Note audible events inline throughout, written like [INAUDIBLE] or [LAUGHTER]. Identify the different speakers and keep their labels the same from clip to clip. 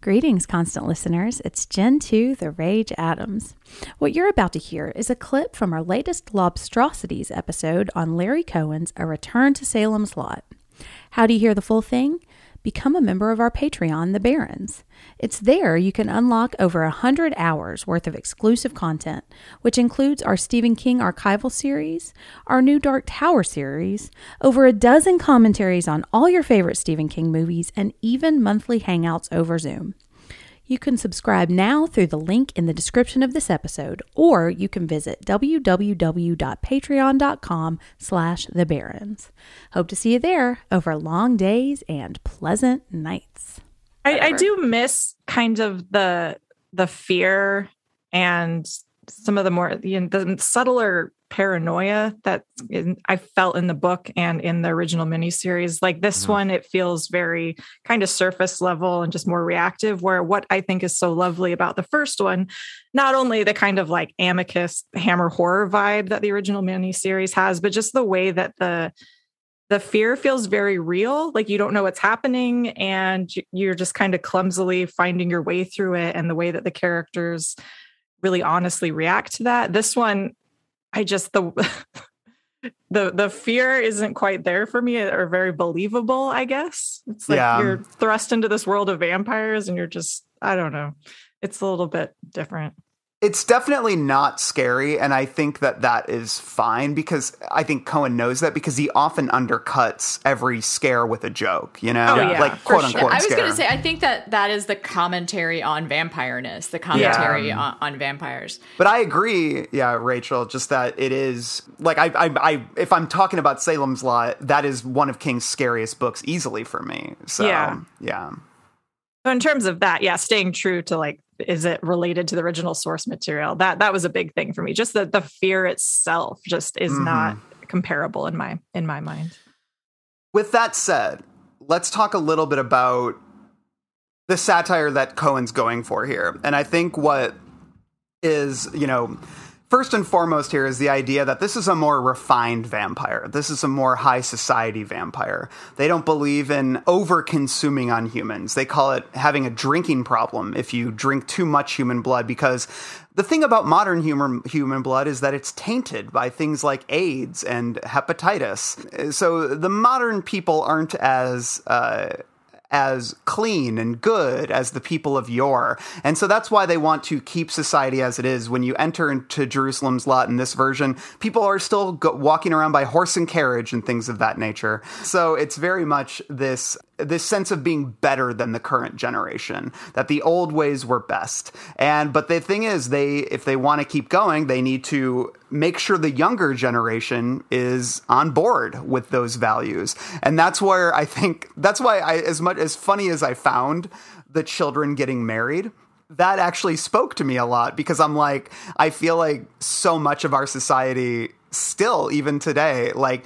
Speaker 1: Greetings, constant listeners. It's Gen 2, The Rage Adams. What you're about to hear is a clip from our latest Lobstrosities episode on Larry Cohen's A Return to Salem's Lot. How do you hear the full thing? Become a member of our Patreon, The Barrens. It's there you can unlock over a hundred hours worth of exclusive content, which includes our Stephen King archival series, our new Dark Tower series, over a dozen commentaries on all your favorite Stephen King movies, and even monthly hangouts over Zoom. You can subscribe now through the link in the description of this episode, or you can visit www.patreon.com slash the barrens. Hope to see you there over long days and pleasant nights.
Speaker 2: I, I do miss kind of the the fear and some of the more you know, the subtler paranoia that in, I felt in the book and in the original miniseries. Like this
Speaker 3: Mhm.
Speaker 2: one, it feels very kind of surface level and just more reactive. Where what I think is so lovely about the first one, not only the kind of like amicus hammer horror vibe that the original miniseries has, but just the way that the the fear feels very real like you don't know what's happening and you're just kind of clumsily finding your way through it and the way that the characters really honestly react to that this one i just the [LAUGHS] the the fear isn't quite there for me or very believable i guess. It's like
Speaker 3: Yeah.
Speaker 2: you're thrust into this world of vampires and you're just i don't know. It's a little bit different
Speaker 3: It's definitely not scary, and I think that that is fine because I think Cohen knows that because he often undercuts every scare with a joke, you know,
Speaker 2: Oh, yeah,
Speaker 3: like
Speaker 2: for
Speaker 3: quote
Speaker 2: sure.
Speaker 3: unquote
Speaker 4: I was
Speaker 3: scare.
Speaker 4: going to say, I think that that is the commentary on vampireness, the commentary
Speaker 3: Yeah.
Speaker 4: on, on vampires.
Speaker 3: But I agree, yeah, Rachel. Just that it is like I, I, I, if I'm talking about Salem's Lot, that is one of King's scariest books, easily for me. So
Speaker 2: Yeah.
Speaker 3: yeah,
Speaker 2: So in terms of that, yeah, staying true to like, is it related to the original source material? That that was a big thing for me. Just that the fear itself just is
Speaker 3: Mhm.
Speaker 2: not comparable in my in my mind.
Speaker 3: With that said, let's talk a little bit about the satire that Cohen's going for here. And I think what is, you know, first and foremost here is the idea that this is a more refined vampire. This is a more high society vampire. They don't believe in over consuming on humans. They call it having a drinking problem if you drink too much human blood because the thing about modern human human blood is that it's tainted by things like AIDS and hepatitis. So the modern people aren't as uh, as clean and good as the people of yore. And so that's why they want to keep society as it is. When you enter into Jerusalem's lot in this version, people are still go- walking around by horse and carriage and things of that nature. So it's very much this this sense of being better than the current generation that the old ways were best. And but the thing is they if they want to keep going they need to make sure the younger generation is on board with those values. And that's where i think that's why i as much as funny as i found the children getting married that actually spoke to me a lot because i'm like i feel like so much of our society still even today like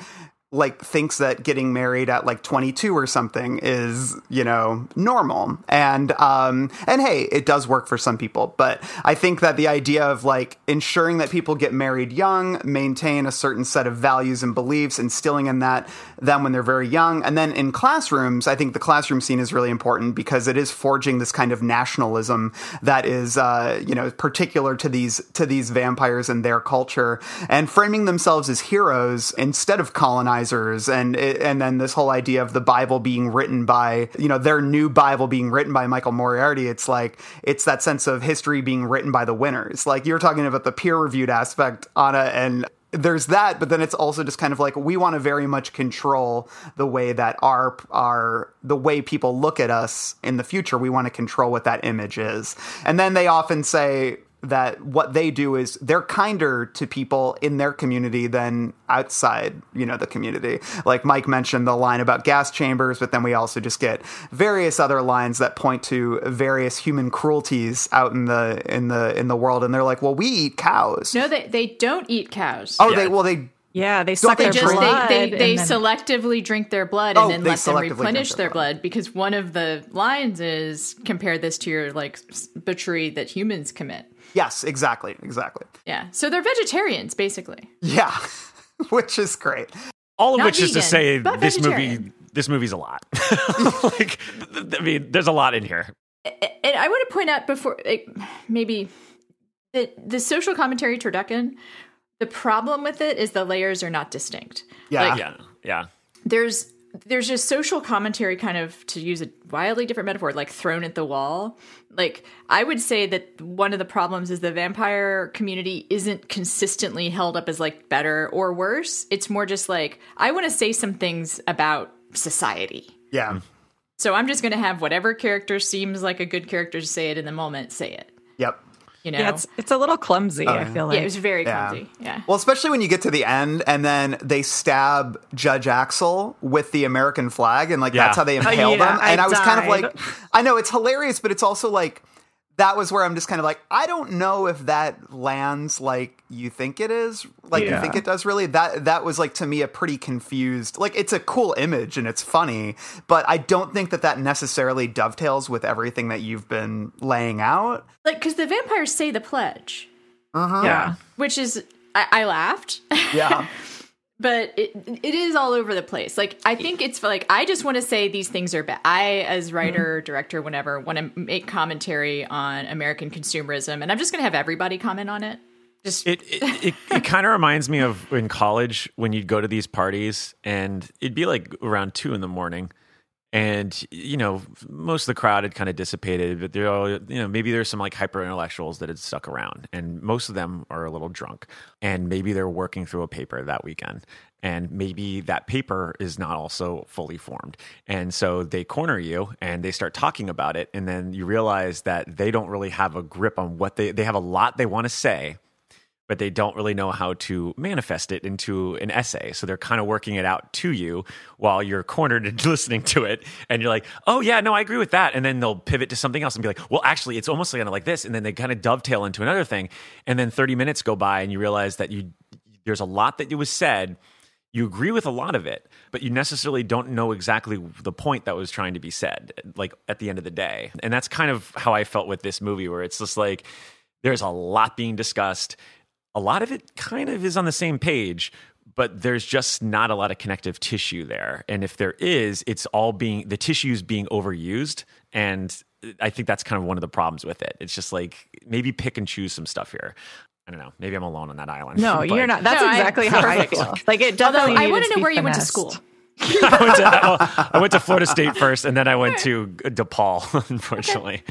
Speaker 3: like thinks that getting married at like 22 or something is you know normal. And um and hey it does work for some people. But i think that the idea of like ensuring that people get married young maintain a certain set of values and beliefs instilling in that them when they're very young. And then in classrooms i think the classroom scene is really important because it is forging this kind of nationalism that is uh you know particular to these to these vampires and their culture. And framing themselves as heroes instead of colonizers and and then this whole idea of the bible being written by you know their new bible being written by michael moriarty it's like it's that sense of history being written by the winners. Like you're talking about the peer reviewed aspect anna and there's that but then it's also just kind of like we want to very much control the way that our our the way people look at us in the future. We want to control what that image is. And then they often say that what they do is they're kinder to people in their community than outside, you know, the community. Like Mike mentioned the line about gas chambers, but then we also just get various other lines that point to various human cruelties out in the in the in the world and they're like, "Well, we eat cows."
Speaker 4: No, they, they don't eat cows.
Speaker 3: Oh, they well they
Speaker 2: Yeah, they suck
Speaker 3: they
Speaker 2: their
Speaker 4: just
Speaker 2: blood.
Speaker 4: they they, they
Speaker 2: then-
Speaker 4: selectively drink their blood
Speaker 3: Oh,
Speaker 4: and then let them replenish
Speaker 3: their
Speaker 4: their blood. because one of the lines is compare this to your like butchery that humans commit.
Speaker 3: Yes, exactly, exactly.
Speaker 4: Yeah, so they're vegetarians basically.
Speaker 3: Yeah. [LAUGHS] Which is great.
Speaker 5: All of
Speaker 4: Not
Speaker 5: which is to say, this movie, this movie's a lot. [LAUGHS] like, th- I mean, there's a lot in here.
Speaker 4: and I want to point out before like, maybe the the social commentary turducken. The problem with it is the layers are not distinct.
Speaker 3: Yeah.
Speaker 4: Like,
Speaker 5: Yeah, yeah.
Speaker 4: there's there's just social commentary kind of to use a wildly different metaphor like thrown at the wall. Like i would say that one of the problems is the vampire community isn't consistently held up as like better or worse. It's more just like i want to say some things about society.
Speaker 3: Yeah. Mm.
Speaker 4: so i'm just going to have whatever character seems like a good character to say it in the moment say it.
Speaker 3: Yep.
Speaker 4: You know
Speaker 2: Yeah, it's it's a little clumsy. I oh, feel like
Speaker 4: yeah it was very
Speaker 3: Yeah.
Speaker 4: clumsy yeah
Speaker 3: Well, especially when you get to the end and then they stab Judge Axel with the American flag and like
Speaker 5: Yeah.
Speaker 3: that's how they [LAUGHS] impaled
Speaker 2: yeah,
Speaker 3: him. And I,
Speaker 2: I
Speaker 3: was kind of like, I know it's hilarious, but it's also like that was where I'm just kind of like, I don't know if that lands like you think it is, like you think it does. Really, that that was like to me a pretty confused. Like it's a cool image and it's funny, but I don't think that that necessarily dovetails with everything that you've been laying out.
Speaker 4: like because the vampires say the pledge uh-huh.
Speaker 2: yeah.
Speaker 4: which is i, I laughed
Speaker 3: Yeah. [LAUGHS]
Speaker 4: but it it is all over the place. Like I think it's like I just want to say these things are bad. I as writer, mm-hmm. director, whatever, want to make commentary on American consumerism, and I'm just going to have everybody comment on it. Just
Speaker 5: It it, it, it kind of reminds me of in college when you'd go to these parties and it'd be like around two in the morning, and you know most of the crowd had kind of dissipated, but there all you know maybe there's some like hyper intellectuals that had stuck around, and most of them are a little drunk, and maybe they're working through a paper that weekend. And maybe that paper is not also fully formed. And so they corner you and they start talking about it. And then you realize that they don't really have a grip on what they, they have a lot they want to say, but they don't really know how to manifest it into an essay. So they're kind of working it out to you while you're cornered and [LAUGHS] listening to it. And you're like, oh, yeah, no, I agree with that. And then they'll pivot to something else and be like, well, actually, it's almost kind of like this. And then they kind of dovetail into another thing. And then 30 minutes go by and you realize that you there's a lot that was said. You agree with a lot of it, but you necessarily don't know exactly the point that was trying to be said, like at the end of the day. And that's kind of how I felt with this movie, where it's just like there's a lot being discussed a lot of it kind of is on the same page but there's just not a lot of connective tissue there and if there is it's all being the tissue is being overused and i think that's kind of one of the problems with it it's just like maybe pick and choose some stuff here i don't know maybe i'm alone on that island
Speaker 2: No, [LAUGHS]
Speaker 5: But-
Speaker 2: you're not. That's
Speaker 4: No, I-
Speaker 2: exactly how I
Speaker 4: perfect.
Speaker 2: feel. Like it
Speaker 4: although
Speaker 2: definitely.
Speaker 4: I want to know
Speaker 2: be
Speaker 4: where you went to school. [LAUGHS]
Speaker 5: I, went to, I went to florida state first and then i went to depaul [LAUGHS] unfortunately